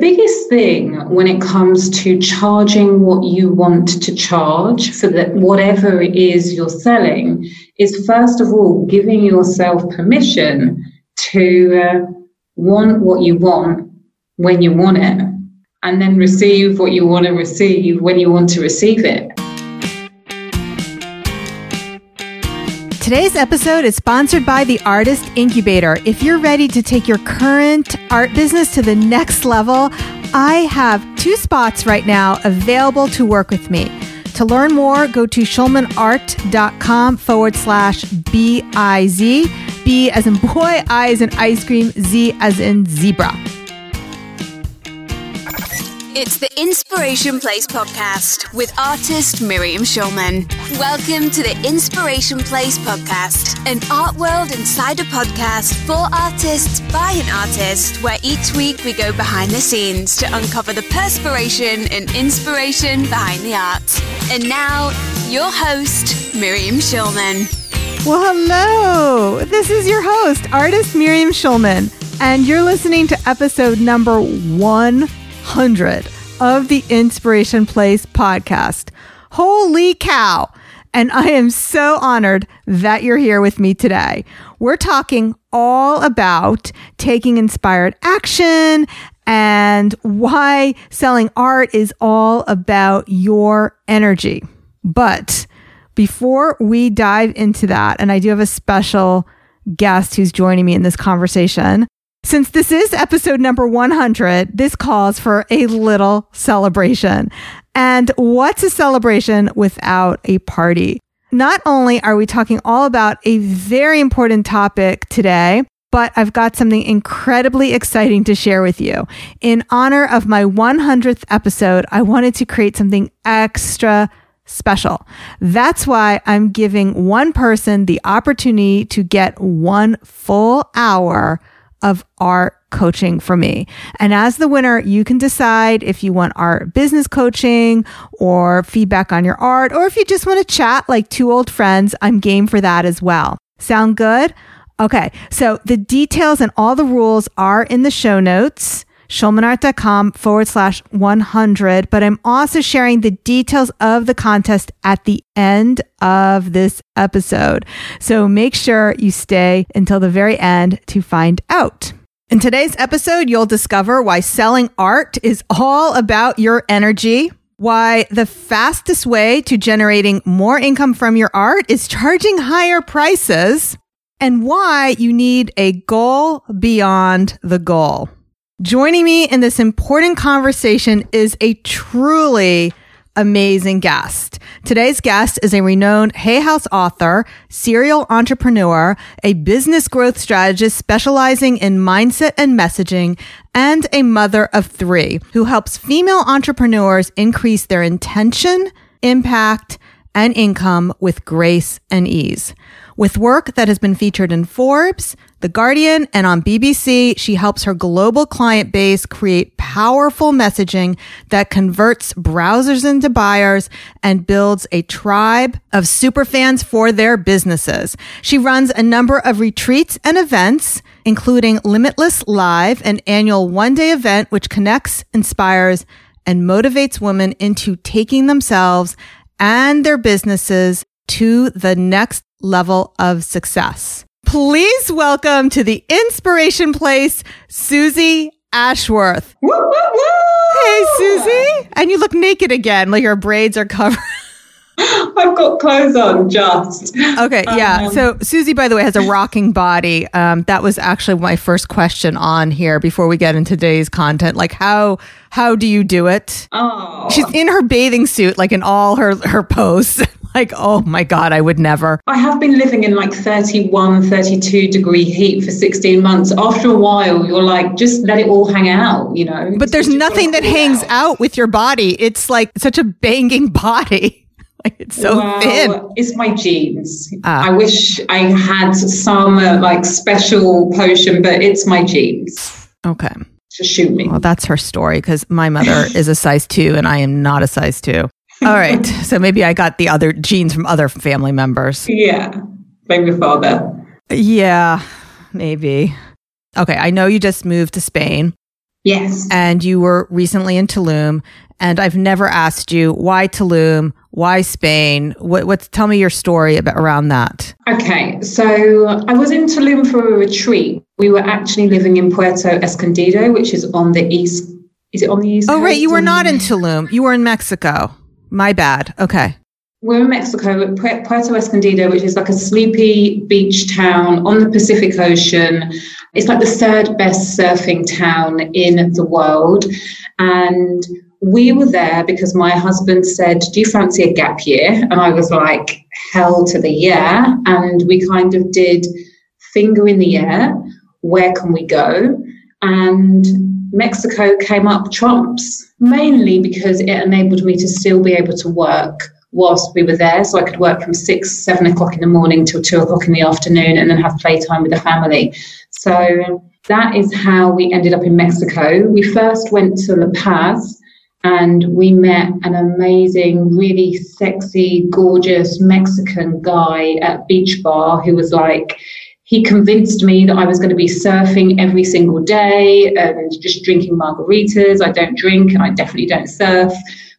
biggest thing when it comes to charging what you want to charge for the, whatever it is you're selling is first of all giving yourself permission to uh, want what you want when you want it and then receive what you want to receive when you want to receive it. Today's episode is sponsored by the Artist Incubator. If you're ready to take your current art business to the next level, I have two spots right now available to work with me. To learn more, go to schulmanart.com forward slash B-I-Z. B as in boy, I as in ice cream, Z as in zebra. It's the Inspiration Place podcast with artist Miriam Schulman. Welcome to the Inspiration Place podcast, an art world insider podcast for artists by an artist, where each week we go behind the scenes to uncover the perspiration and inspiration behind the art. And now, your host, Miriam Schulman. Well, hello. This is your host, artist Miriam Schulman, and you're listening to episode number one. 100 of the Inspiration Place podcast. Holy cow! And I am so honored that you're here with me today. We're talking all about taking inspired action and why selling art is all about your energy. But before we dive into that, and I do have a special guest who's joining me in this conversation, since this is episode number 100, this calls for a little celebration. And what's a celebration without a party? Not only are we talking all about a very important topic today, but I've got something incredibly exciting to share with you. In honor of my 100th episode, I wanted to create something extra special. That's why I'm giving one person the opportunity to get one full hour of art coaching for me. And as the winner, you can decide if you want art business coaching or feedback on your art, or if you just want to chat like two old friends, I'm game for that as well. Sound good? Okay. So the details and all the rules are in the show notes schulmanart.com forward slash 100. But I'm also sharing the details of the contest at the end of this episode. So make sure you stay until the very end to find out. In today's episode, you'll discover why selling art is all about your energy. Why the fastest way to generating more income from your art is charging higher prices, and why you need a goal beyond the goal. Joining me in this important conversation is a truly amazing guest. Today's guest is a renowned Hay House author, serial entrepreneur, a business growth strategist specializing in mindset and messaging, and a mother of three who helps female entrepreneurs increase their intention, impact, and income with grace and ease. With work that has been featured in Forbes, The Guardian, and on BBC, she helps her global client base create powerful messaging that converts browsers into buyers and builds a tribe of superfans for their businesses. She runs a number of retreats and events, including Limitless Live, an annual one day event which connects, inspires, and motivates women into taking themselves and their businesses to the next level of success. Please welcome to the Inspiration Place, Suzy Ashworth. Woo, woo, woo! Hey, Suzy. And you look naked again, like your braids are covered. I've got clothes on just. Okay, yeah. Um, so Suzy, by the way, has a rocking body. Um, that was actually my first question on here before we get into today's content. Like how how do you do it? Oh. She's in her bathing suit, like in all her her posts. like, oh my God, I would never. I have been living in like 31, 32 degree heat for 16 months. After a while, you're like, just let it all hang out, you know? But there's nothing that hangs out. out with your body. It's like such a banging body. Like it's so well, thin. It's my genes. Ah. I wish I had some uh, like special potion, but it's my genes. Okay. To shoot me. Well, that's her story because my mother is a size two and I am not a size two. All right. So maybe I got the other genes from other family members. Yeah. Maybe father. Yeah, maybe. Okay. I know you just moved to Spain. Yes. And you were recently in Tulum. And I've never asked you why Tulum, why Spain? What, what's tell me your story about around that? Okay, so I was in Tulum for a retreat. We were actually living in Puerto Escondido, which is on the east. Is it on the east? Oh, right. You were not in Tulum. You were in Mexico. My bad. Okay. We're in Mexico, Puerto Escondido, which is like a sleepy beach town on the Pacific Ocean. It's like the third best surfing town in the world. And we were there because my husband said, Do you fancy a gap year? And I was like, Hell to the yeah. And we kind of did finger in the air. Where can we go? And Mexico came up trumps, mainly because it enabled me to still be able to work whilst we were there. So I could work from six, seven o'clock in the morning till two o'clock in the afternoon and then have playtime with the family. So that is how we ended up in Mexico. We first went to La Paz and we met an amazing, really sexy, gorgeous Mexican guy at Beach Bar who was like, he convinced me that I was going to be surfing every single day and just drinking margaritas. I don't drink and I definitely don't surf.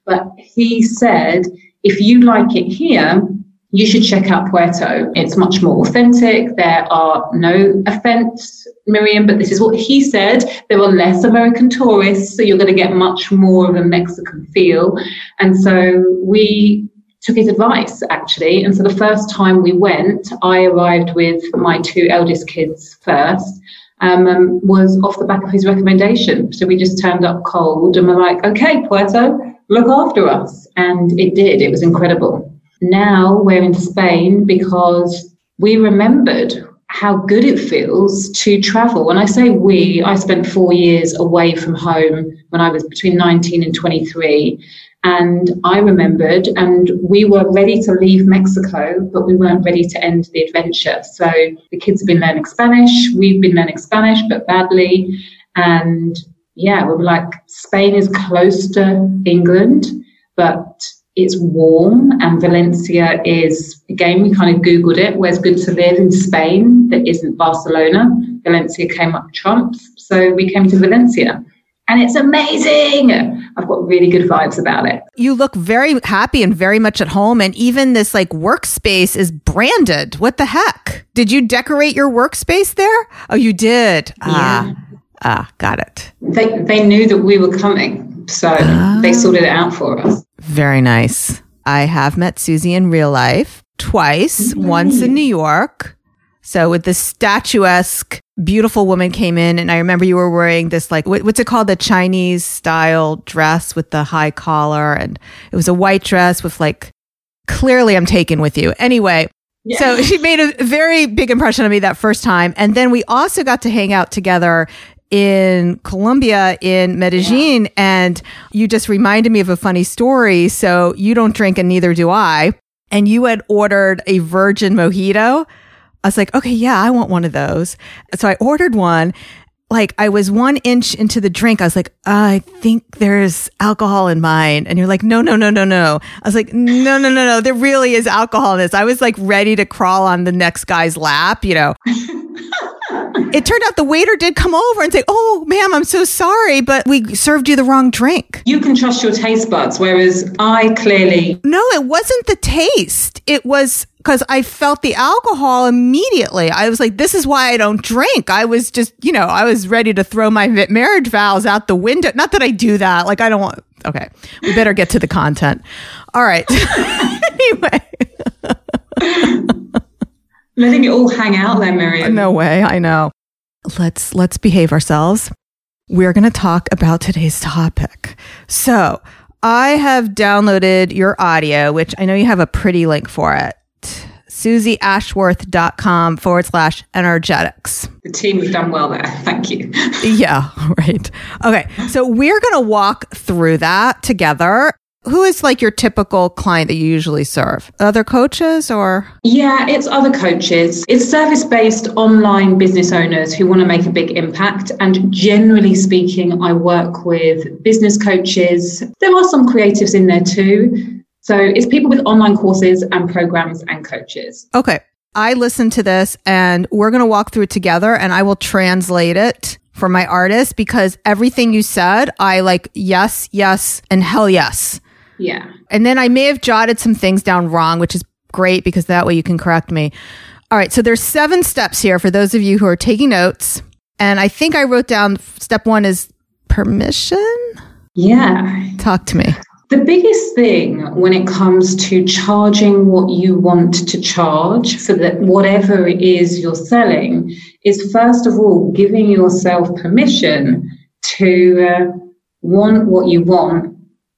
But he said, if you like it here, you should check out Puerto. It's much more authentic. There are no offense, Miriam, but this is what he said. There are less American tourists, so you're going to get much more of a Mexican feel. And so we took his advice actually. And so the first time we went, I arrived with my two eldest kids first. Um, um, was off the back of his recommendation. So we just turned up cold and we're like, okay, Puerto, look after us. And it did. It was incredible. Now we're in Spain because we remembered how good it feels to travel. When I say we, I spent four years away from home when I was between 19 and 23. And I remembered, and we were ready to leave Mexico, but we weren't ready to end the adventure. So the kids have been learning Spanish. We've been learning Spanish, but badly. And yeah, we were like, Spain is close to England, but it's warm and Valencia is, again, we kind of Googled it, where's good to live in Spain that isn't Barcelona. Valencia came up trumps. So we came to Valencia and it's amazing. I've got really good vibes about it. You look very happy and very much at home. And even this like workspace is branded. What the heck? Did you decorate your workspace there? Oh, you did. Yeah. Ah, ah got it. They, they knew that we were coming. So ah. they sorted it out for us. Very nice. I have met Suzy in real life twice, mm-hmm. once in New York. So with this statuesque, beautiful woman came in and I remember you were wearing this like, what, what's it called? The Chinese style dress with the high collar. And it was a white dress with like, clearly I'm taken with you. Anyway. Yeah. So she made a very big impression on me that first time. And then we also got to hang out together in Colombia in Medellin. Yeah. And you just reminded me of a funny story. So you don't drink and neither do I. And you had ordered a virgin mojito. I was like, okay, yeah, I want one of those. So I ordered one. Like I was one inch into the drink. I was like, I think there's alcohol in mine. And you're like, no, no, no, no, no. I was like, no, no, no, no. There really is alcohol in this. I was like ready to crawl on the next guy's lap, you know. it turned out the waiter did come over and say, Oh, ma'am, I'm so sorry, but we served you the wrong drink. You can trust your taste buds, whereas I clearly. No, it wasn't the taste. It was because I felt the alcohol immediately. I was like, this is why I don't drink. I was just, you know, I was ready to throw my marriage vows out the window. Not that I do that. Like, I don't want, okay, we better get to the content. All right. anyway. letting it all hang out there, Miriam. No way. I know. Let's let's behave ourselves. We're going to talk about today's topic. So, I have downloaded your audio, which I know you have a pretty link for it. SuzyAshworth.com forward slash energetics. The team has done well there. Thank you. yeah, right. Okay. So we're going to walk through that together who is like your typical client that you usually serve? Other coaches or? Yeah, it's other coaches. It's service based online business owners who want to make a big impact. And generally speaking, I work with business coaches. There are some creatives in there too. So it's people with online courses and programs and coaches. Okay. I listened to this and we're going to walk through it together and I will translate it for my artist because everything you said, I like yes, yes, and hell yes. Yeah. And then I may have jotted some things down wrong, which is great because that way you can correct me. All right. So there's seven steps here for those of you who are taking notes. And I think I wrote down step one is permission. Yeah. Talk to me. The biggest thing when it comes to charging what you want to charge for the, whatever it is you're selling is first of all giving yourself permission to uh, want what you want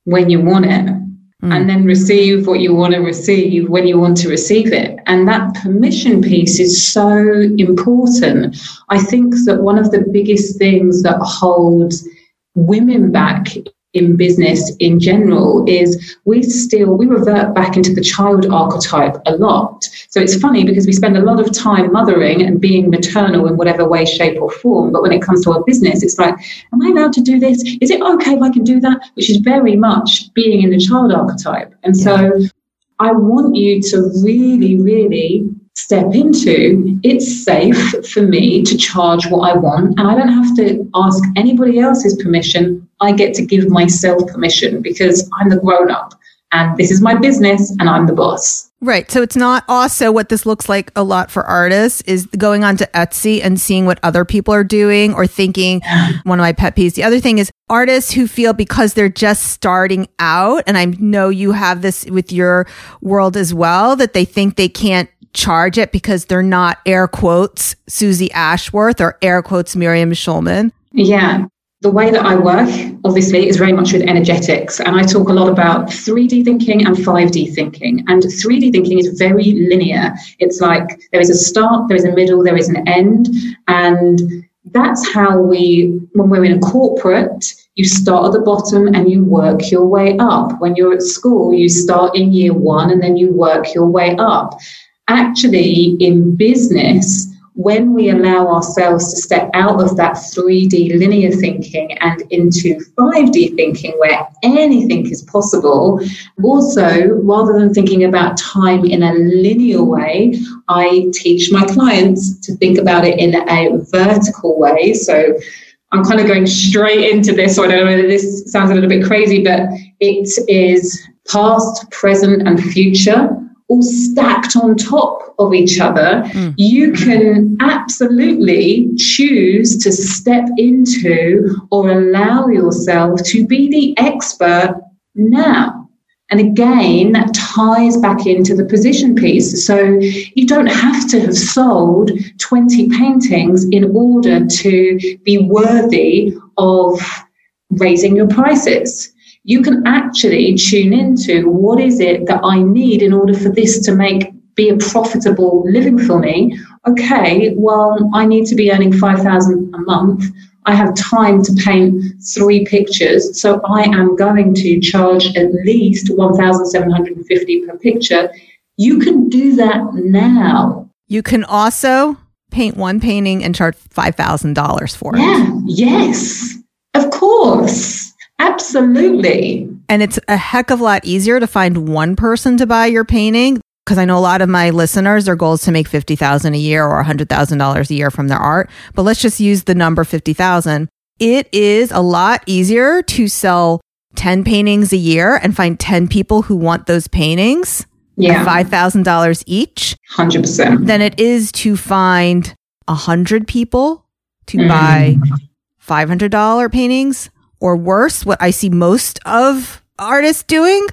when you want it mm. and then receive what you want to receive when you want to receive it. And that permission piece is so important. I think that one of the biggest things that holds women back in business in general is we still we revert back into the child archetype a lot. So it's funny because we spend a lot of time mothering and being maternal in whatever way shape or form. But when it comes to our business it's like am i allowed to do this? Is it okay if i can do that? Which is very much being in the child archetype. And so i want you to really really step into, it's safe for me to charge what I want. And I don't have to ask anybody else's permission. I get to give myself permission because I'm the grown up and this is my business and I'm the boss. Right. So it's not also what this looks like a lot for artists is going onto Etsy and seeing what other people are doing or thinking one of my pet peeves. The other thing is artists who feel because they're just starting out, and I know you have this with your world as well, that they think they can't charge it because they're not air quotes Suzy Ashworth or air quotes Miriam Schulman? Yeah. The way that I work, obviously, is very much with energetics. And I talk a lot about 3D thinking and 5D thinking. And 3D thinking is very linear. It's like there is a start, there is a middle, there is an end. And that's how we, when we're in a corporate, you start at the bottom and you work your way up. When you're at school, you start in year one and then you work your way up actually in business, when we allow ourselves to step out of that 3D linear thinking and into 5D thinking where anything is possible, also rather than thinking about time in a linear way, I teach my clients to think about it in a vertical way. So I'm kind of going straight into this. So I don't know whether this sounds a little bit crazy, but it is past, present, and future all stacked on top of each other, mm. you can absolutely choose to step into or allow yourself to be the expert now. And again, that ties back into the position piece. So you don't have to have sold 20 paintings in order to be worthy of raising your prices you can actually tune into what is it that I need in order for this to make be a profitable living for me. Okay, well, I need to be earning 5,000 a month. I have time to paint three pictures, so I am going to charge at least 1,750 per picture. You can do that now. You can also paint one painting and charge $5,000 for it. Yeah, yes, of course. Absolutely. And it's a heck of a lot easier to find one person to buy your painting because I know a lot of my listeners, their goal is to make 50,000 a year or $100,000 a year from their art. But let's just use the number 50,000. It is a lot easier to sell 10 paintings a year and find 10 people who want those paintings yeah. $5,000 each 100% than it is to find 100 people to mm. buy $500 paintings or worse, what I see most of artists doing,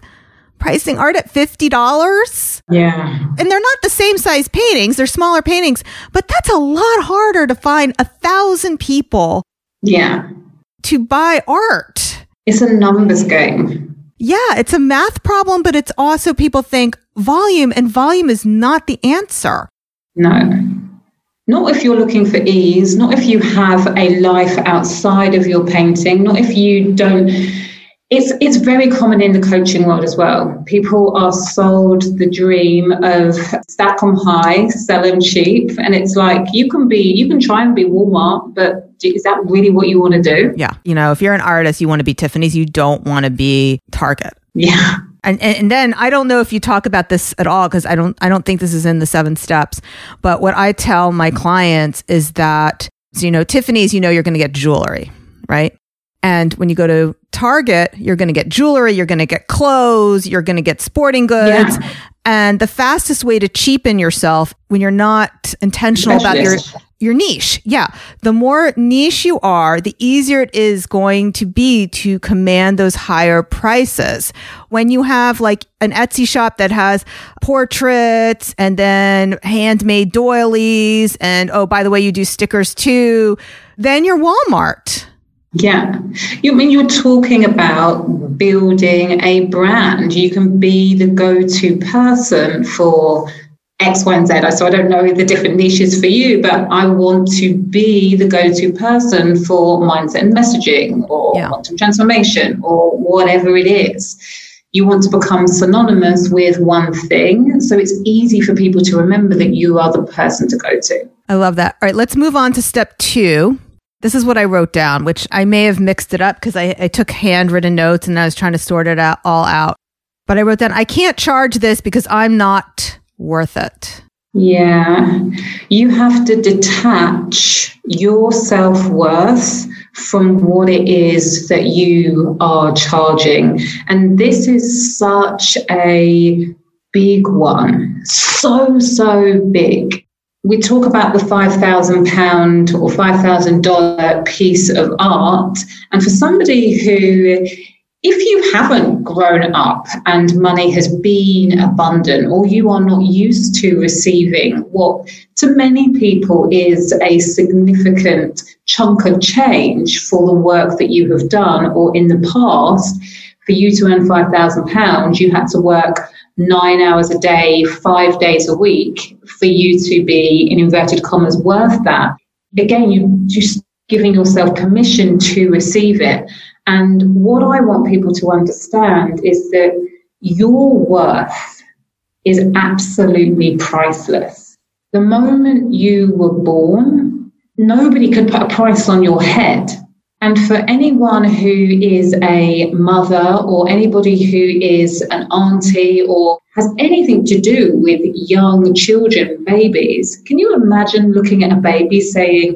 pricing art at $50. Yeah. And they're not the same size paintings, they're smaller paintings, but that's a lot harder to find a thousand people. Yeah. To buy art. It's a numbers game. Yeah, it's a math problem, but it's also people think volume, and volume is not the answer. No. Not if you're looking for ease, not if you have a life outside of your painting, not if you don't. It's, it's very common in the coaching world as well. People are sold the dream of stack them high, sell them cheap. And it's like, you can be, you can try and be Walmart, but is that really what you want to do? Yeah. You know, if you're an artist, you want to be Tiffany's, you don't want to be Target. Yeah. And, and then I don't know if you talk about this at all because I don't I don't think this is in the seven steps. But what I tell my clients is that So, you know, Tiffany's, you know, you're going to get jewelry, right? And when you go to Target, you're going to get jewelry, you're going to get clothes, you're going to get sporting goods. Yeah. And the fastest way to cheapen yourself when you're not intentional about your your niche. Yeah. The more niche you are, the easier it is going to be to command those higher prices. When you have like an Etsy shop that has portraits and then handmade doilies and oh, by the way, you do stickers too, then you're Walmart. Yeah. You I mean you're talking about building a brand. You can be the go-to person for X, Y, and Z. So I don't know the different niches for you, but I want to be the go-to person for mindset and messaging or yeah. quantum transformation or whatever it is. You want to become synonymous with one thing. So it's easy for people to remember that you are the person to go to. I love that. All right, let's move on to step two this is what I wrote down, which I may have mixed it up because I, I took handwritten notes and I was trying to sort it out all out. But I wrote down, I can't charge this because I'm not worth it. Yeah. You have to detach your self worth from what it is that you are charging. And this is such a big one. So, so big we talk about the £5,000 or $5,000 piece of art. And for somebody who, if you haven't grown up and money has been abundant or you are not used to receiving what to many people is a significant chunk of change for the work that you have done or in the past, for you to earn £5,000, you had to work nine hours a day, five days a week for you to be, in inverted commas, worth that. Again, you're just giving yourself permission to receive it. And what I want people to understand is that your worth is absolutely priceless. The moment you were born, nobody could put a price on your head. And for anyone who is a mother or anybody who is an auntie or has anything to do with young children, babies, can you imagine looking at a baby saying,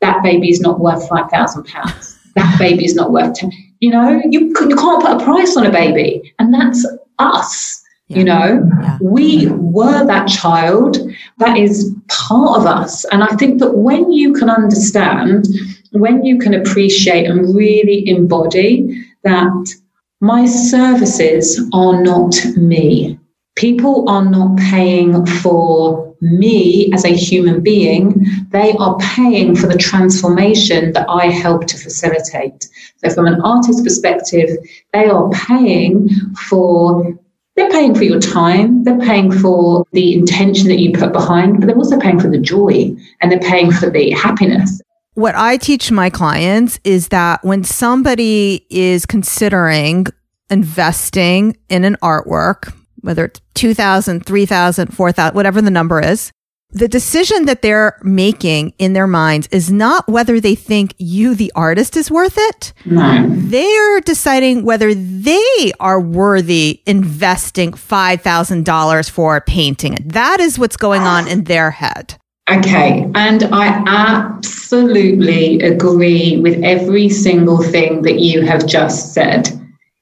that baby is not worth £5,000? That baby is not worth 10 You know, you, you can't put a price on a baby. And that's us. Yeah. You know, yeah. we were that child. That is part of us. And I think that when you can understand when you can appreciate and really embody that my services are not me. People are not paying for me as a human being. They are paying for the transformation that I help to facilitate. So from an artist perspective, they are paying for they're paying for your time, they're paying for the intention that you put behind, but they're also paying for the joy and they're paying for the happiness what I teach my clients is that when somebody is considering investing in an artwork, whether it's 2000, 3000, 4000, whatever the number is, the decision that they're making in their minds is not whether they think you, the artist, is worth it. No. They're deciding whether they are worthy investing $5,000 for painting it. That is what's going on in their head. Okay, and I absolutely agree with every single thing that you have just said.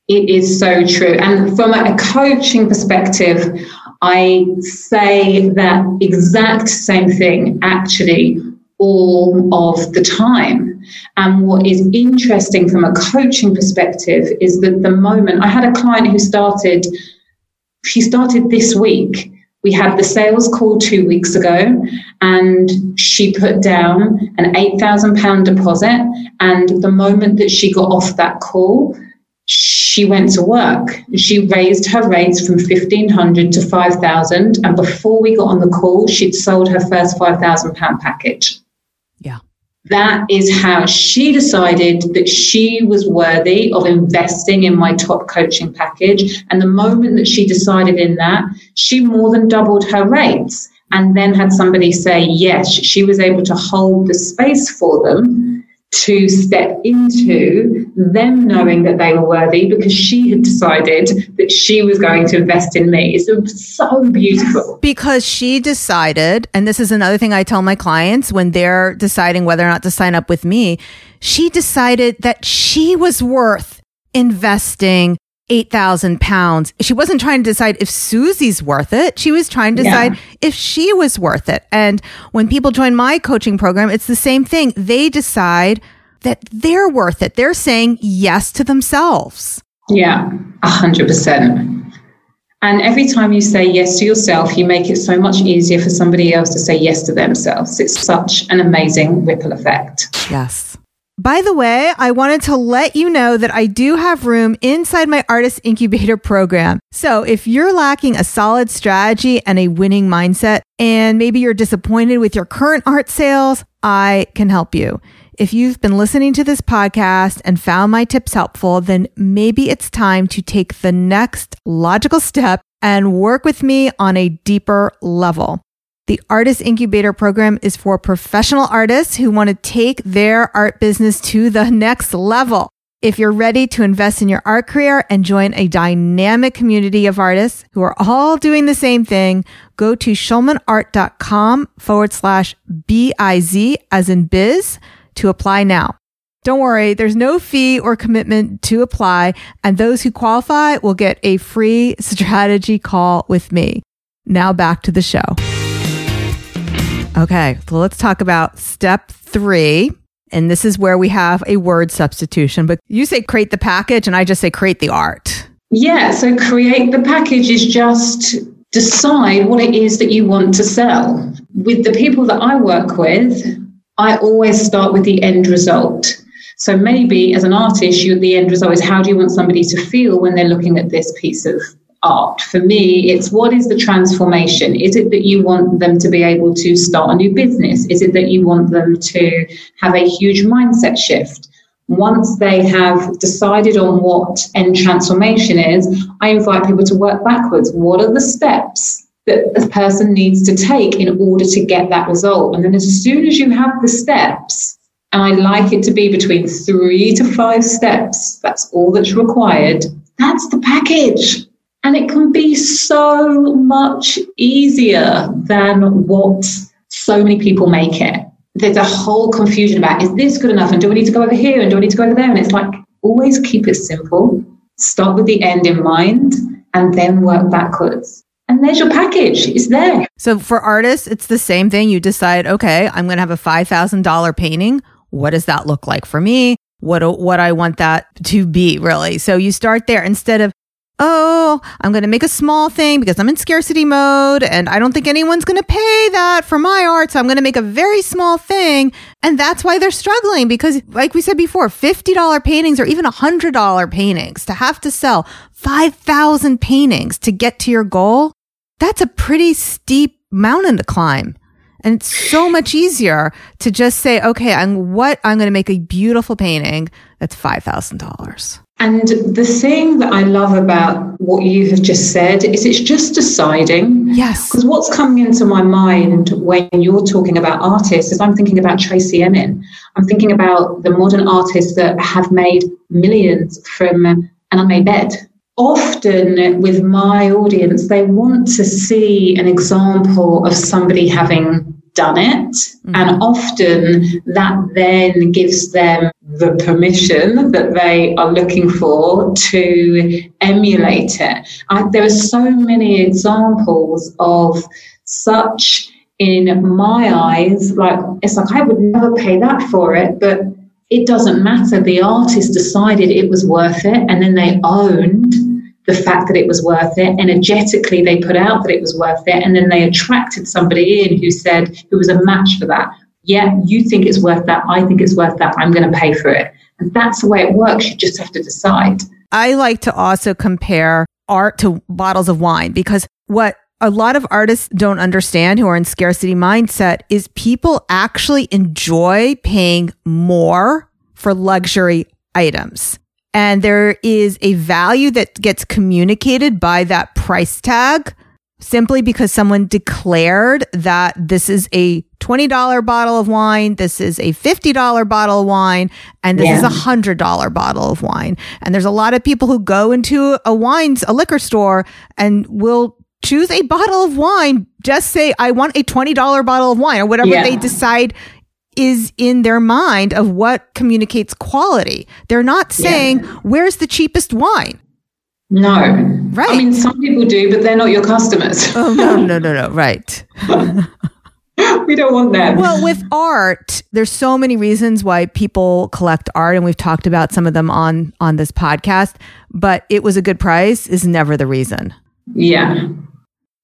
It is so true. And from a coaching perspective, I say that exact same thing actually all of the time. And what is interesting from a coaching perspective is that the moment I had a client who started, she started this week we had the sales call two weeks ago, and she put down an £8,000 deposit. And the moment that she got off that call, she went to work. She raised her rates from 1500 to 5000 and before we got on the call, she'd sold her first 5000 pound package. That is how she decided that she was worthy of investing in my top coaching package. And the moment that she decided in that, she more than doubled her rates and then had somebody say yes. She was able to hold the space for them to step into them knowing that they were worthy because she had decided that she was going to invest in me. It's so beautiful. Because she decided, and this is another thing I tell my clients when they're deciding whether or not to sign up with me, she decided that she was worth investing 8,000 pounds. She wasn't trying to decide if Suzy's worth it. She was trying to decide yeah. if she was worth it. And when people join my coaching program, it's the same thing. They decide that they're worth it. They're saying yes to themselves. Yeah, a hundred percent. And every time you say yes to yourself, you make it so much easier for somebody else to say yes to themselves. It's such an amazing ripple effect. Yes. By the way, I wanted to let you know that I do have room inside my artist incubator program. So if you're lacking a solid strategy and a winning mindset, and maybe you're disappointed with your current art sales, I can help you. If you've been listening to this podcast and found my tips helpful, then maybe it's time to take the next logical step and work with me on a deeper level. The Artist Incubator program is for professional artists who want to take their art business to the next level. If you're ready to invest in your art career and join a dynamic community of artists who are all doing the same thing, go to schulmanart.com forward slash B-I-Z as in biz to apply now. Don't worry, there's no fee or commitment to apply, and those who qualify will get a free strategy call with me. Now back to the show. Okay, so let's talk about step three. And this is where we have a word substitution, but you say create the package, and I just say create the art. Yeah, so create the package is just decide what it is that you want to sell. With the people that I work with, I always start with the end result. So maybe as an artist, you the end result is how do you want somebody to feel when they're looking at this piece of art. For me, it's what is the transformation? Is it that you want them to be able to start a new business? Is it that you want them to have a huge mindset shift? Once they have decided on what end transformation is, I invite people to work backwards. What are the steps that the person needs to take in order to get that result? And then as soon as you have the steps, and I like it to be between three to five steps, that's all that's required. That's the package. And it can be so much easier than what so many people make it. There's a whole confusion about is this good enough? And do we need to go over here? And do we need to go over there? And it's like always keep it simple. Start with the end in mind and then work backwards. And there's your package. It's there. So for artists, it's the same thing. You decide, okay, I'm going to have a $5,000 painting. What does that look like for me? What, what I want that to be really. So you start there instead of, oh, I'm going to make a small thing because I'm in scarcity mode and I don't think anyone's going to pay that for my art. So I'm going to make a very small thing. And that's why they're struggling because, like we said before, $50 paintings or even $100 paintings to have to sell 5,000 paintings to get to your goal. That's a pretty steep mountain to climb. And it's so much easier to just say, okay, I'm what I'm going to make a beautiful painting that's $5,000. And the thing that I love about what you have just said is it's just deciding. Yes. Because what's coming into my mind when you're talking about artists is I'm thinking about Tracey Emin. I'm thinking about the modern artists that have made millions from an unmade bed. Often with my audience, they want to see an example of somebody having done it. Mm-hmm. And often that then gives them the permission that they are looking for to emulate it. I, there are so many examples of such, in my eyes, like it's like I would never pay that for it, but it doesn't matter. The artist decided it was worth it and then they owned the fact that it was worth it. Energetically, they put out that it was worth it. And then they attracted somebody in who said, who was a match for that. Yeah, you think it's worth that. I think it's worth that. I'm going to pay for it. And that's the way it works. You just have to decide. I like to also compare art to bottles of wine because what a lot of artists don't understand who are in scarcity mindset is people actually enjoy paying more for luxury items. And there is a value that gets communicated by that price tag simply because someone declared that this is a $20 bottle of wine. This is a $50 bottle of wine. And this Yeah. is a $100 bottle of wine. And there's a lot of people who go into a wines, a liquor store and will choose a bottle of wine. Just say, I want a $20 bottle of wine or whatever Yeah. they decide is in their mind of what communicates quality. They're not saying, where's the cheapest wine? No. Right. I mean, some people do, but they're not your customers. Oh, no, no, no, no. Right. we don't want them. Well, with art, there's so many reasons why people collect art, and we've talked about some of them on on this podcast. But it was a good price is never the reason. yeah.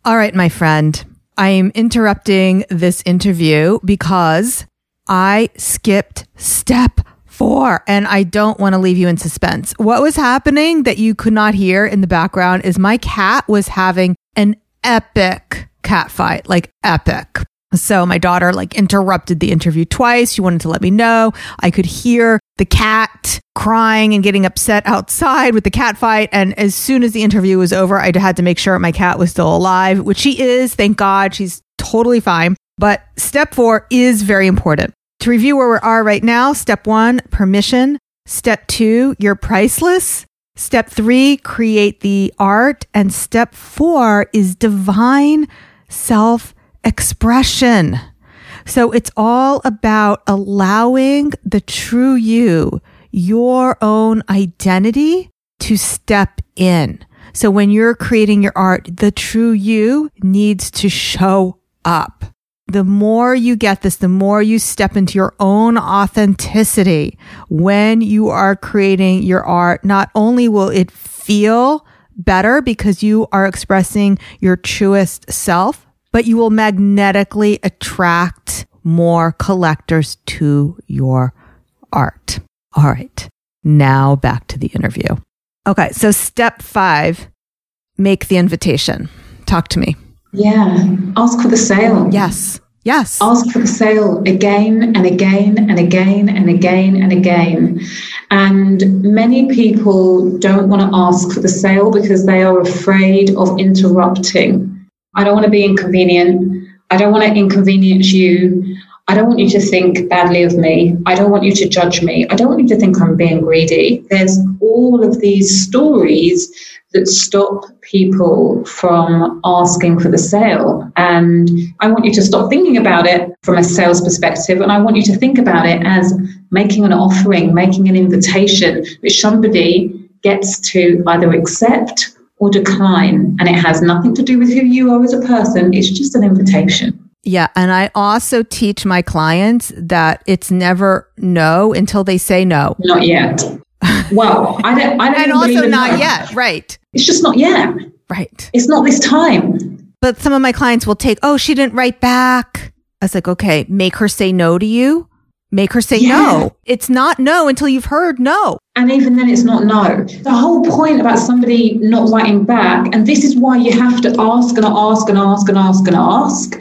All right, my friend, I am interrupting this interview because I skipped step four, and I don't want to leave you in suspense. What was happening that you could not hear in the background is my cat was having an epic cat fight, like epic. So my daughter like interrupted the interview twice. She wanted to let me know. I could hear the cat crying and getting upset outside with the cat fight. And as soon as the interview was over, I had to make sure my cat was still alive, which she is. Thank God. She's totally fine. But step four is very important. To review where we are right now, step one, permission. Step two, you're priceless. Step three, create the art. And step four is divine self expression. So it's all about allowing the true you, your own identity to step in. So when you're creating your art, the true you needs to show up. The more you get this, the more you step into your own authenticity when you are creating your art. Not only will it feel better because you are expressing your truest self, but you will magnetically attract more collectors to your art. All right. Now back to the interview. Okay. So step five, make the invitation. Talk to me. Yeah. Ask for the sale. Yes. Yes. Ask for the sale again and again and again and again and again. And many people don't want to ask for the sale because they are afraid of interrupting. I don't want to be inconvenient. I don't want to inconvenience you. I don't want you to think badly of me. I don't want you to judge me. I don't want you to think I'm being greedy. There's all of these stories that stop people from asking for the sale. And I want you to stop thinking about it from a sales perspective. And I want you to think about it as making an offering, making an invitation, which somebody gets to either accept or decline. And it has nothing to do with who you are as a person, it's just an invitation. Yeah. And I also teach my clients that it's never no until they say no. Not yet. Well, I don't. I don't And also not that. yet. Right. It's just not yet. Right. It's not this time. But some of my clients will take, oh, she didn't write back. I was like, okay, make her say no to you. Make her say Yeah. no. It's not no until you've heard no. And even then, it's not no. The whole point about somebody not writing back, and this is why you have to ask and ask and ask and ask and ask,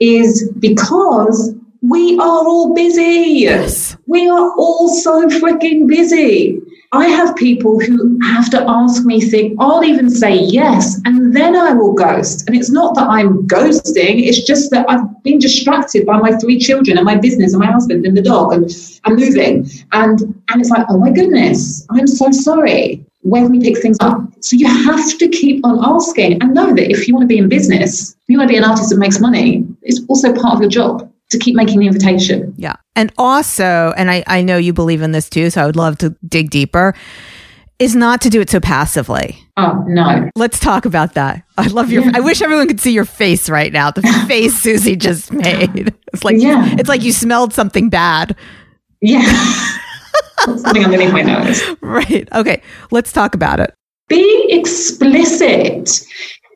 is because we are all busy. Yes. We are all so freaking busy. I have people who have to ask me things. I'll even say yes, and then I will ghost. And it's not that I'm ghosting, it's just that I've been distracted by my three children and my business and my husband and the dog, and I'm moving. And, and it's like, oh my goodness, I'm so sorry. Where can we pick things up? So you have to keep on asking and know that if you want to be in business, you want to be an artist that makes money, it's also part of your job to keep making the invitation. Yeah. And also, and I, I know you believe in this too, so I would love to dig deeper, is not to do it so passively. Oh, no. Let's talk about that. I love your, Yeah. I wish everyone could see your face right now. The face Suzy just made. It's like, Yeah. it's like you smelled something bad. Yeah. Something underneath my nose. Right. Okay. Let's talk about it. Be explicit.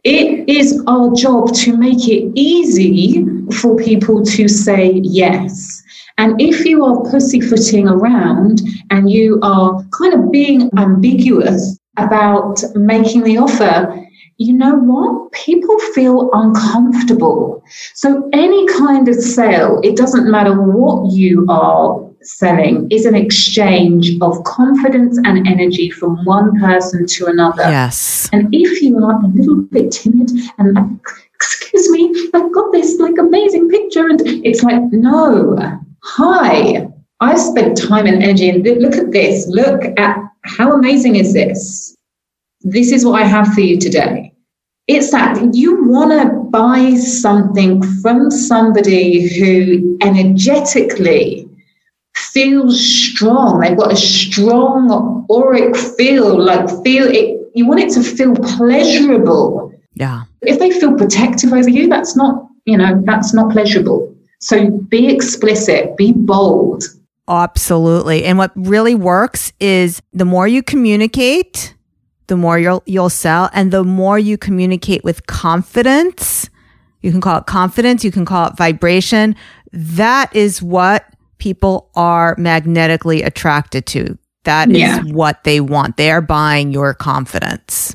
It is our job to make it easy for people to say yes. And if you are pussyfooting around and you are kind of being ambiguous about making the offer, you know what? People feel uncomfortable. So, any kind of sale, it doesn't matter what you are selling, is an exchange of confidence and energy from one person to another. Yes. And if you are a little bit timid and excuse me, I've got this like amazing picture. And it's like, no, hi, I've spent time and energy and look at this. Look at how amazing is this? This is what I have for you today. It's that you want to buy something from somebody who energetically feels strong. They've got a strong auric feel, like feel it. You want it to feel pleasurable. Yeah. If they feel protective over you, that's not, you know, that's not pleasurable. So be explicit, be bold. Absolutely. And what really works is the more you communicate, the more you'll you'll sell and the more you communicate with confidence. You can call it confidence, you can call it vibration. That is what people are magnetically attracted to. That is yeah. what they want. They are buying your confidence.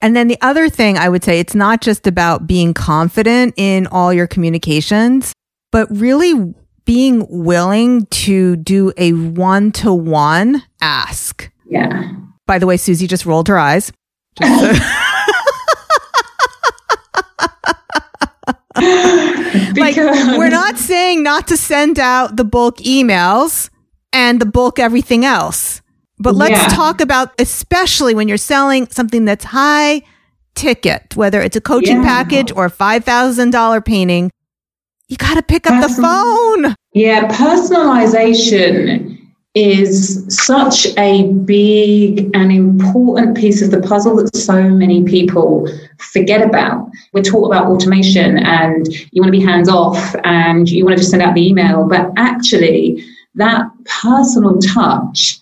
And then the other thing I would say, it's not just about being confident in all your communications, but really being willing to do a one to one ask. Yeah. By the way, Suzy just rolled her eyes. like we're not saying not to send out the bulk emails and the bulk everything else. But let's yeah. talk about especially when you're selling something that's high ticket, whether it's a coaching yeah. package or a $5,000 painting, you got to pick up the phone. Yeah, personalization is such a big and important piece of the puzzle that so many people forget about. We're taught about automation and you want to be hands off and you want to just send out the email, but actually, that personal touch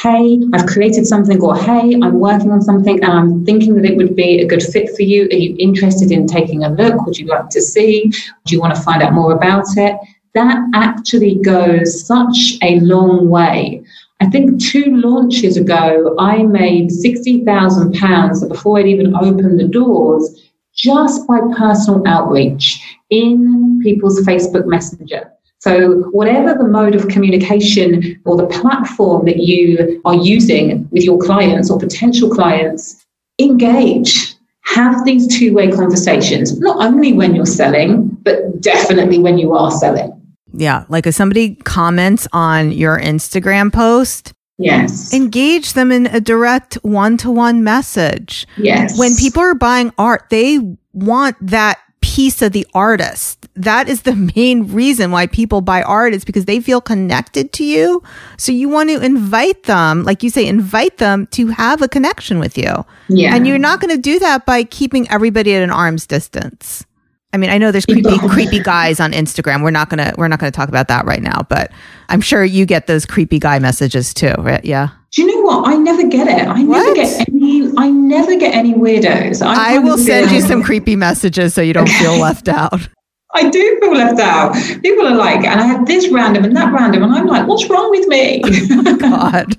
hey, I've created something, or hey, I'm working on something and I'm thinking that it would be a good fit for you. Are you interested in taking a look? Would you like to see? Do you want to find out more about it? That actually goes such a long way. I think two launches ago, I made £60,000 before I'd even opened the doors just by personal outreach in people's Facebook Messenger. So, whatever the mode of communication or the platform that you are using with your clients or potential clients, engage. Have these two way conversations, not only when you're selling, but definitely when you are selling. Yeah. Like if somebody comments on your Instagram post, Yes. Engage them in a direct one to one message. Yes. When people are buying art, they want that piece of the artist. That is the main reason why people buy art is because they feel connected to you. So you want to invite them, like you say, invite them to have a connection with you. Yeah. And you're not going to do that by keeping everybody at an arm's distance. I mean, I know there's creepy, creepy guys on Instagram. We're not gonna, we're not gonna talk about that right now. But I'm sure you get those creepy guy messages too, right? Yeah. Do you know what? I never get it. I what? never get any. I never get any weirdos. I, I will send you some creepy messages so you don't feel left out. I do feel left out. People are like, and I have this random and that random, and I'm like, what's wrong with me? oh, God.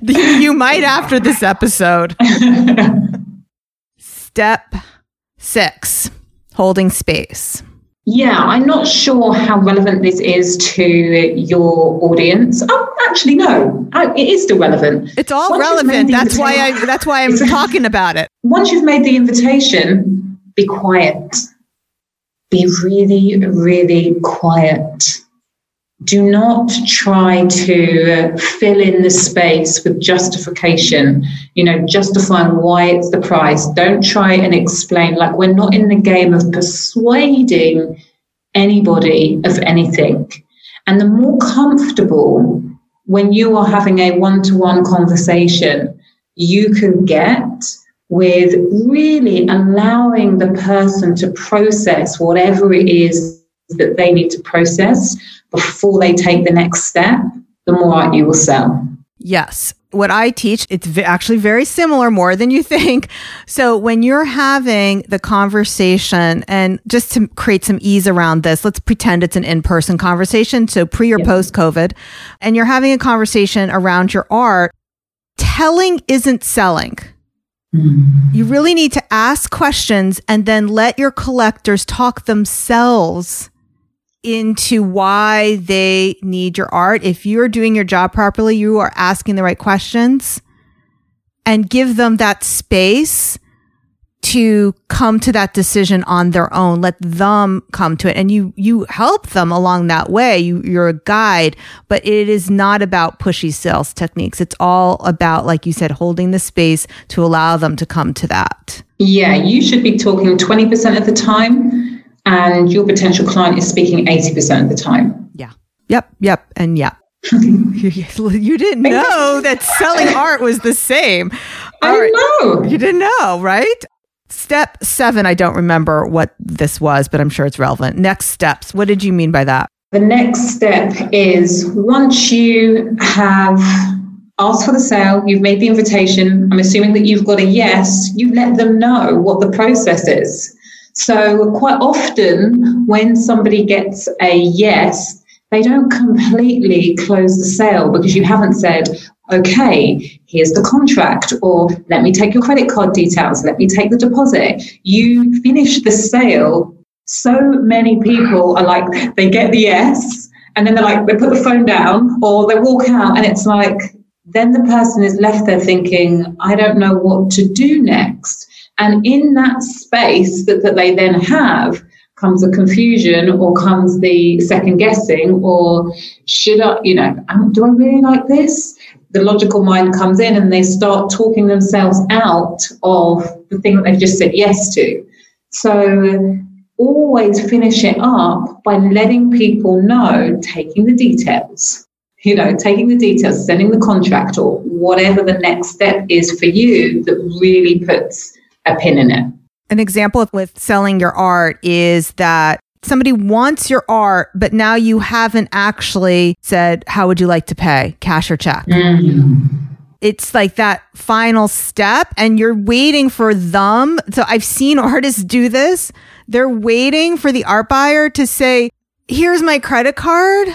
you might after this episode. Step six holding space. Yeah, I'm not sure how relevant this is to your audience. Oh, actually, no, it is still relevant. It's all once relevant. That's why I. That's why I'm talking about it. Once you've made the invitation, be quiet. Be really, really quiet. Do not try to uh, fill in the space with justification, you know, justifying why it's the price. Don't try and explain. Like, we're not in the game of persuading anybody of anything. And the more comfortable when you are having a one to one conversation you can get with really allowing the person to process whatever it is that they need to process before they take the next step, the more art you will sell. Yes. What I teach, it's actually very similar, more than you think. So when you're having the conversation and just to create some ease around this, let's pretend it's an in-person conversation. So pre or post COVID and you're having a conversation around your art, telling isn't selling. Mm. You really need to ask questions and then let your collectors talk themselves into why they need your art. If you're doing your job properly, you are asking the right questions and give them that space to come to that decision on their own. Let them come to it. And you, you help them along that way. You, you're a guide, but it is not about pushy sales techniques. It's all about, like you said, holding the space to allow them to come to that. Yeah, you should be talking 20% of the time, and your potential client is speaking 80% of the time. Yeah. Yep. Yep. And yeah. you didn't know that selling art was the same. I right. know. You didn't know, right? Step seven, I don't remember what this was, but I'm sure it's relevant. Next steps. What did you mean by that? The next step is once you have asked for the sale, you've made the invitation, I'm assuming that you've got a yes, you let them know what the process is. So, quite often, when somebody gets a yes, they don't completely close the sale because you haven't said, okay, here's the contract, or let me take your credit card details, let me take the deposit. You finish the sale. So many people are like, they get the yes, and then they're like, they put the phone down, or they walk out, and it's like, then the person is left there thinking, I don't know what to do next. And in that space that, that they then have, comes the confusion or comes the second guessing or should I, you know, do I really like this? the logical mind comes in and they start talking themselves out of the thing that they've just said yes to. So always finish it up by letting people know, taking the details, you know, taking the details, sending the contract or whatever the next step is for you that really puts a pin in it. An example with selling your art is that somebody wants your art, but now you haven't actually said, How would you like to pay? Cash or check? Mm. It's like that final step, and you're waiting for them. So I've seen artists do this. They're waiting for the art buyer to say, Here's my credit card.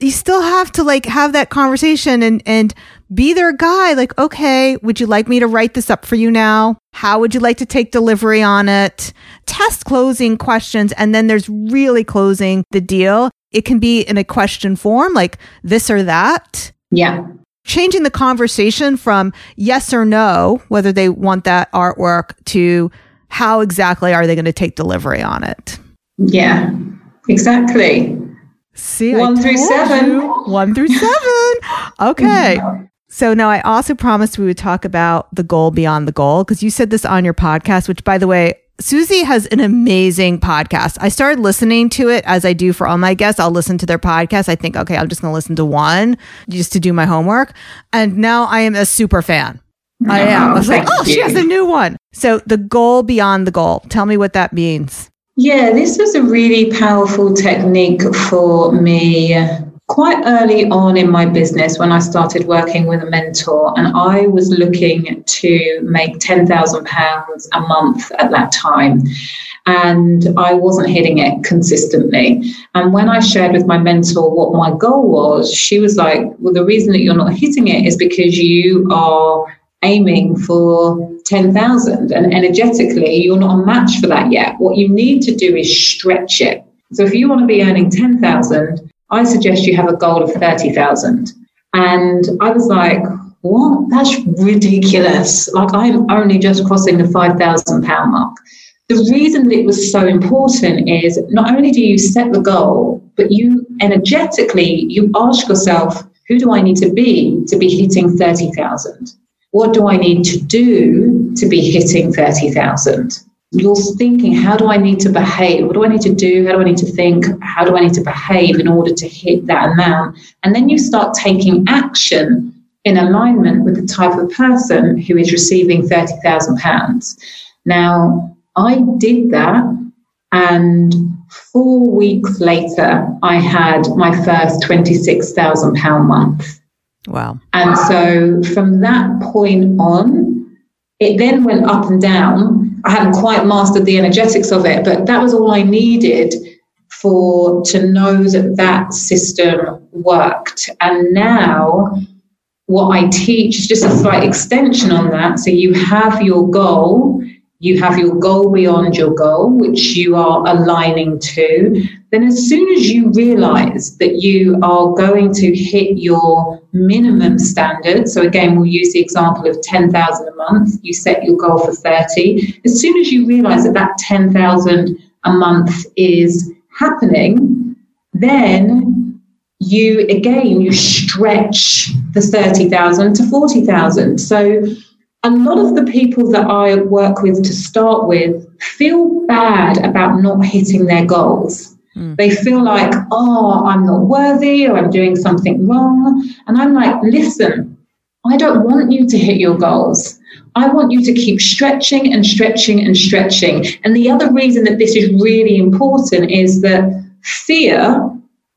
You still have to like have that conversation and, and be their guy. Like, okay, would you like me to write this up for you now? How would you like to take delivery on it? Test closing questions. And then there's really closing the deal. It can be in a question form, like this or that. Yeah. Changing the conversation from yes or no, whether they want that artwork, to how exactly are they going to take delivery on it? Yeah, exactly. See, one through seven. You. One through seven. Okay. So now I also promised we would talk about the goal beyond the goal because you said this on your podcast, which by the way, Suzy has an amazing podcast. I started listening to it as I do for all my guests. I'll listen to their podcast. I think, okay, I'm just going to listen to one just to do my homework. And now I am a super fan. I am. I was like, oh, you. she has a new one. So the goal beyond the goal. Tell me what that means. Yeah, this was a really powerful technique for me quite early on in my business when I started working with a mentor, and I was looking to make £10,000 a month at that time. And I wasn't hitting it consistently. And when I shared with my mentor what my goal was, she was like, Well, the reason that you're not hitting it is because you are aiming for 10,000 and energetically you're not a match for that yet. What you need to do is stretch it. So if you want to be earning 10,000, I suggest you have a goal of 30,000. And I was like, what? That's ridiculous. Like I'm only just crossing the 5,000 pound mark. The reason that it was so important is not only do you set the goal, but you energetically, you ask yourself, who do I need to be to be hitting 30,000? What do I need to do to be hitting 30,000? You're thinking, how do I need to behave? What do I need to do? How do I need to think? How do I need to behave in order to hit that amount? And then you start taking action in alignment with the type of person who is receiving £30,000. Now, I did that, and four weeks later, I had my first £26,000 month. Wow. And so from that point on, it then went up and down. I hadn't quite mastered the energetics of it, but that was all I needed for to know that that system worked. And now what I teach is just a slight extension on that. So you have your goal, you have your goal beyond your goal, which you are aligning to. Then as soon as you realize that you are going to hit your minimum standard, so again, we'll use the example of 10,000 a month, you set your goal for 30. As soon as you realize that that 10,000 a month is happening, then you again, you stretch the 30,000 to 40,000. So a lot of the people that I work with to start with feel bad about not hitting their goals Mm. They feel like, oh, I'm not worthy or I'm doing something wrong. And I'm like, listen, I don't want you to hit your goals. I want you to keep stretching and stretching and stretching. And the other reason that this is really important is that fear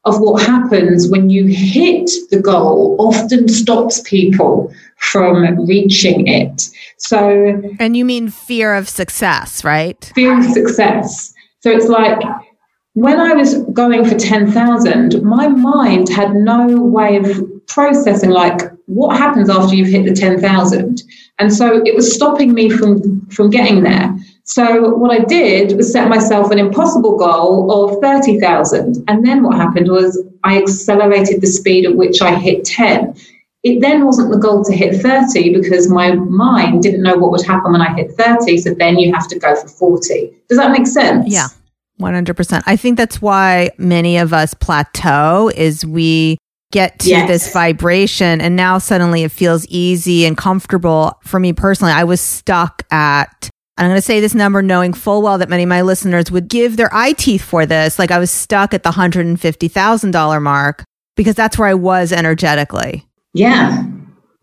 of what happens when you hit the goal often stops people from reaching it. So, and you mean fear of success, right? Fear of success. So it's like when I was going for 10,000, my mind had no way of processing like what happens after you've hit the 10,000. And so it was stopping me from, from getting there. So what I did was set myself an impossible goal of 30,000. And then what happened was I accelerated the speed at which I hit 10. It then wasn't the goal to hit 30 because my mind didn't know what would happen when I hit 30. So then you have to go for 40. Does that make sense? Yeah. 100%. I think that's why many of us plateau is we get to yes. this vibration and now suddenly it feels easy and comfortable for me personally. I was stuck at I'm going to say this number knowing full well that many of my listeners would give their eye teeth for this. Like I was stuck at the $150,000 mark because that's where I was energetically. Yeah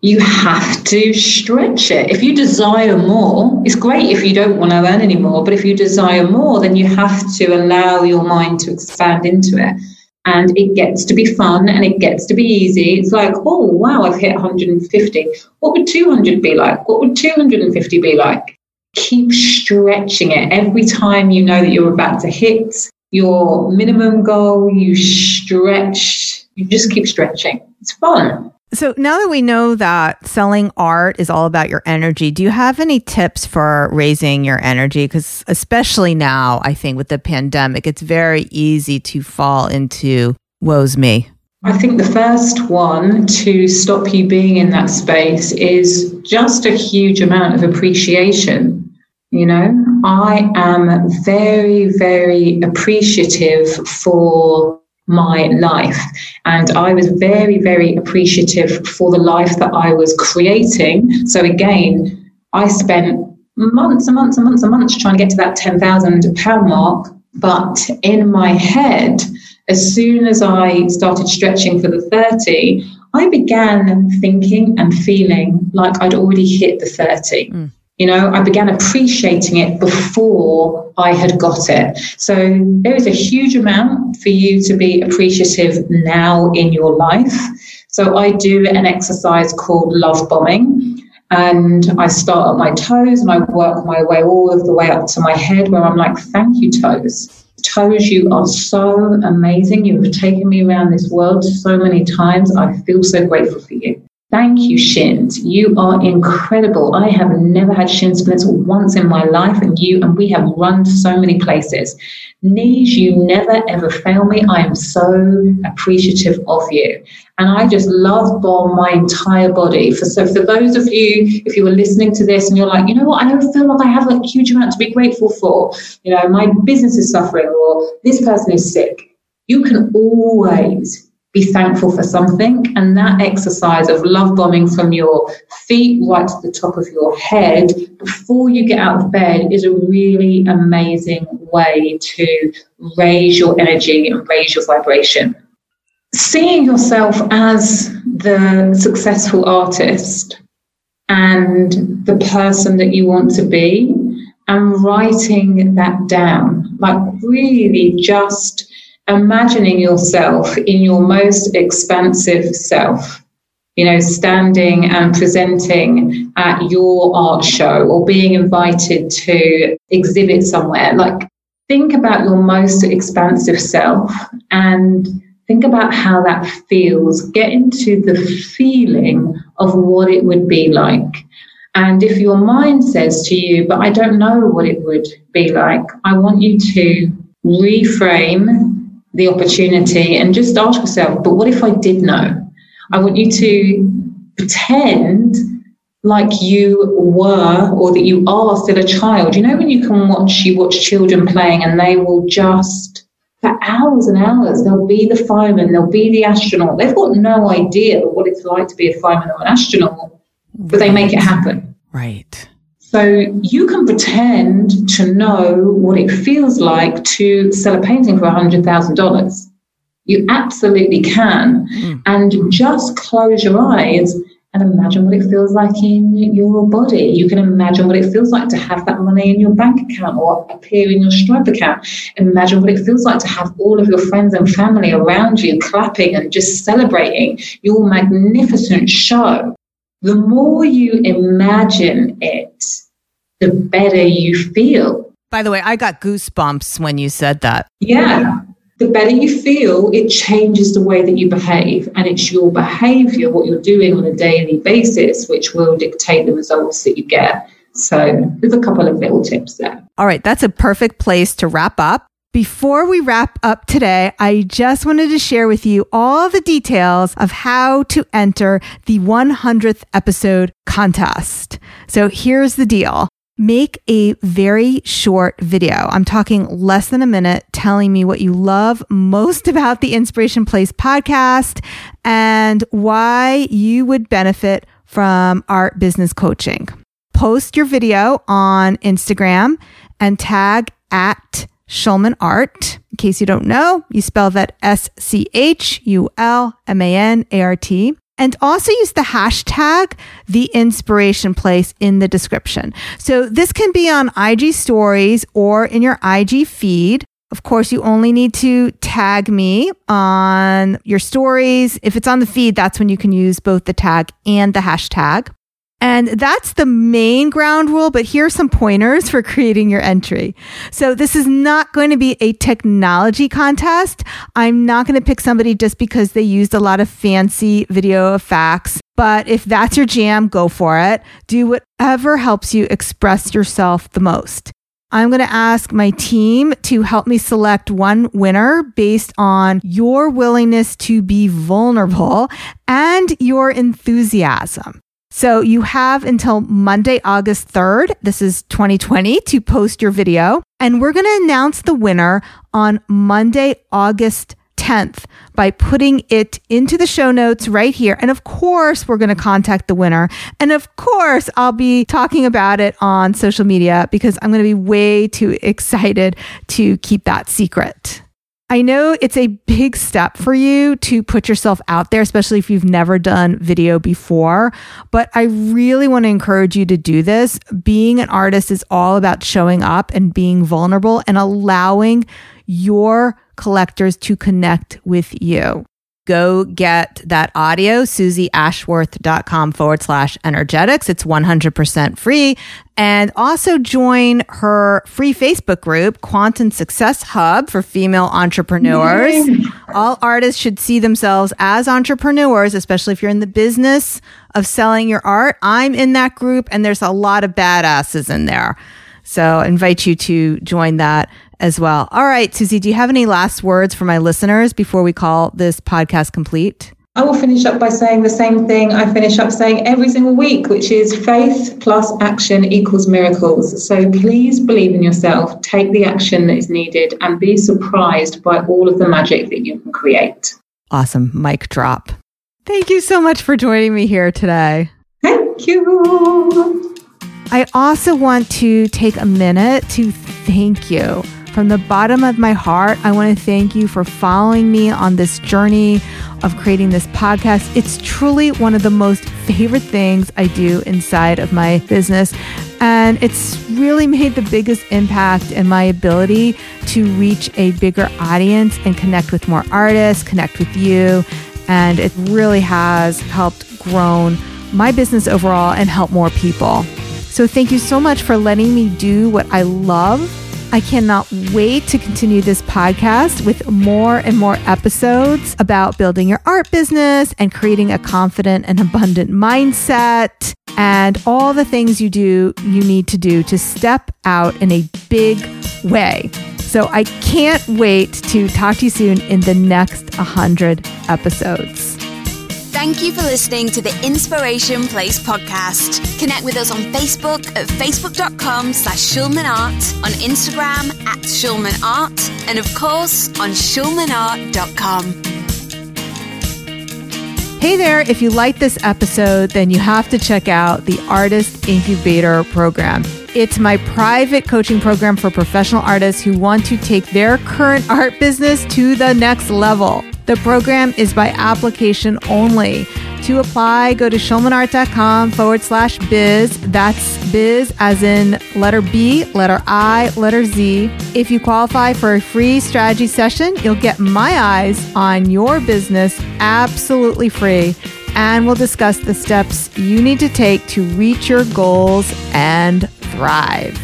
you have to stretch it. If you desire more, it's great if you don't want to earn anymore, but if you desire more, then you have to allow your mind to expand into it. And it gets to be fun and it gets to be easy. It's like, oh, wow, I've hit 150. What would 200 be like? What would 250 be like? Keep stretching it. Every time you know that you're about to hit your minimum goal, you stretch, you just keep stretching. It's fun. So now that we know that selling art is all about your energy, do you have any tips for raising your energy? Because especially now, I think with the pandemic, it's very easy to fall into woe's me. I think the first one to stop you being in that space is just a huge amount of appreciation. You know, I am very, very appreciative for my life. And I was very, very appreciative for the life that I was creating. So again, I spent months and months and months and months trying to get to that £10,000 mark. But in my head, as soon as I started stretching for the 30, I began thinking and feeling like I'd already hit the 30. Mm. You know, I began appreciating it before I had got it. So there is a huge amount for you to be appreciative now in your life. So I do an exercise called love bombing. And I start at my toes and I work my way all of the way up to my head where I'm like, thank you, toes. Toes, you are so amazing. You have taken me around this world so many times. I feel so grateful for you. Thank you, Shins. You are incredible. I have never had shin splints once in my life, and you and we have run so many places. Knees, you never ever fail me. I am so appreciative of you. And I just love bomb my entire body. For so for those of you, if you were listening to this and you're like, you know what, I don't feel like I have a huge amount to be grateful for. You know, my business is suffering or this person is sick. You can always be thankful for something. And that exercise of love bombing from your feet right to the top of your head before you get out of bed is a really amazing way to raise your energy and raise your vibration. Seeing yourself as the successful artist and the person that you want to be and writing that down, like really just imagining yourself in your most expansive self, you know, standing and presenting at your art show or being invited to exhibit somewhere. Like, think about your most expansive self and think about how that feels. Get into the feeling of what it would be like. And if your mind says to you, but I don't know what it would be like, I want you to reframe the opportunity and just ask yourself, but what if I did know? I want you to pretend like you were or that you are still a child. You know, when you can watch, you watch children playing and they will just, for hours and hours, they'll be the fireman, they'll be the astronaut. They've got no idea what it's like to be a fireman or an astronaut, but they make it happen. Right. So you can pretend to know what it feels like to sell a painting for $100,000. You absolutely can. Mm. And just close your eyes and imagine what it feels like in your body. You can imagine what it feels like to have that money in your bank account or appear in your Stripe account. Imagine what it feels like to have all of your friends and family around you clapping and just celebrating your magnificent show. The more you imagine it, the better you feel. By the way, I got goosebumps when you said that. Yeah the better you feel, it changes the way that you behave. And it's your behavior, what you're doing on a daily basis, which will dictate the results that you get. So there's a couple of little tips there. All right. That's a perfect place to wrap up. Before we wrap up today, I just wanted to share with you all the details of how to enter the 100th episode contest. So here's the deal make a very short video. I'm talking less than a minute telling me what you love most about the Inspiration Place podcast and why you would benefit from art business coaching. Post your video on Instagram and tag at Schulman Art. In case you don't know, you spell that S C H U L M A N A R T and also use the hashtag the inspiration place in the description. So this can be on IG stories or in your IG feed. Of course, you only need to tag me on your stories. If it's on the feed, that's when you can use both the tag and the hashtag. And that's the main ground rule, but here are some pointers for creating your entry. So this is not going to be a technology contest. I'm not going to pick somebody just because they used a lot of fancy video effects. But if that's your jam, go for it. Do whatever helps you express yourself the most. I'm going to ask my team to help me select one winner based on your willingness to be vulnerable and your enthusiasm. So you have until Monday, August 3rd. This is 2020 to post your video. And we're going to announce the winner on Monday, August 10th by putting it into the show notes right here. And of course, we're going to contact the winner. And of course, I'll be talking about it on social media because I'm going to be way too excited to keep that secret. I know it's a big step for you to put yourself out there, especially if you've never done video before. But I really want to encourage you to do this. Being an artist is all about showing up and being vulnerable and allowing your collectors to connect with you go get that audio, SuzyAshworth.com forward slash energetics. It's 100% free. And also join her free Facebook group, Quantum Success Hub for female entrepreneurs. Yay. All artists should see themselves as entrepreneurs, especially if you're in the business of selling your art. I'm in that group and there's a lot of badasses in there. So I invite you to join that as well. All right, Suzy, do you have any last words for my listeners before we call this podcast complete? I will finish up by saying the same thing I finish up saying every single week, which is faith plus action equals miracles. So please believe in yourself, take the action that is needed, and be surprised by all of the magic that you can create. Awesome. Mic drop. Thank you so much for joining me here today. Thank you. I also want to take a minute to thank you from the bottom of my heart, I want to thank you for following me on this journey of creating this podcast. It's truly one of the most favorite things I do inside of my business. And it's really made the biggest impact in my ability to reach a bigger audience and connect with more artists, connect with you. And it really has helped grown my business overall and help more people. So thank you so much for letting me do what I love I cannot wait to continue this podcast with more and more episodes about building your art business and creating a confident and abundant mindset and all the things you do, you need to do to step out in a big way. So I can't wait to talk to you soon in the next 100 episodes. Thank you for listening to the Inspiration Place podcast. Connect with us on Facebook at facebook.com slash schulmanart, on Instagram at schulmanart, and of course on schulmanart.com. Hey there, if you like this episode, then you have to check out the Artist Incubator program. It's my private coaching program for professional artists who want to take their current art business to the next level. The program is by application only. To apply, go to schulmanart.com forward slash biz. That's biz as in letter B, letter I, letter Z. If you qualify for a free strategy session, you'll get my eyes on your business absolutely free. And we'll discuss the steps you need to take to reach your goals and thrive.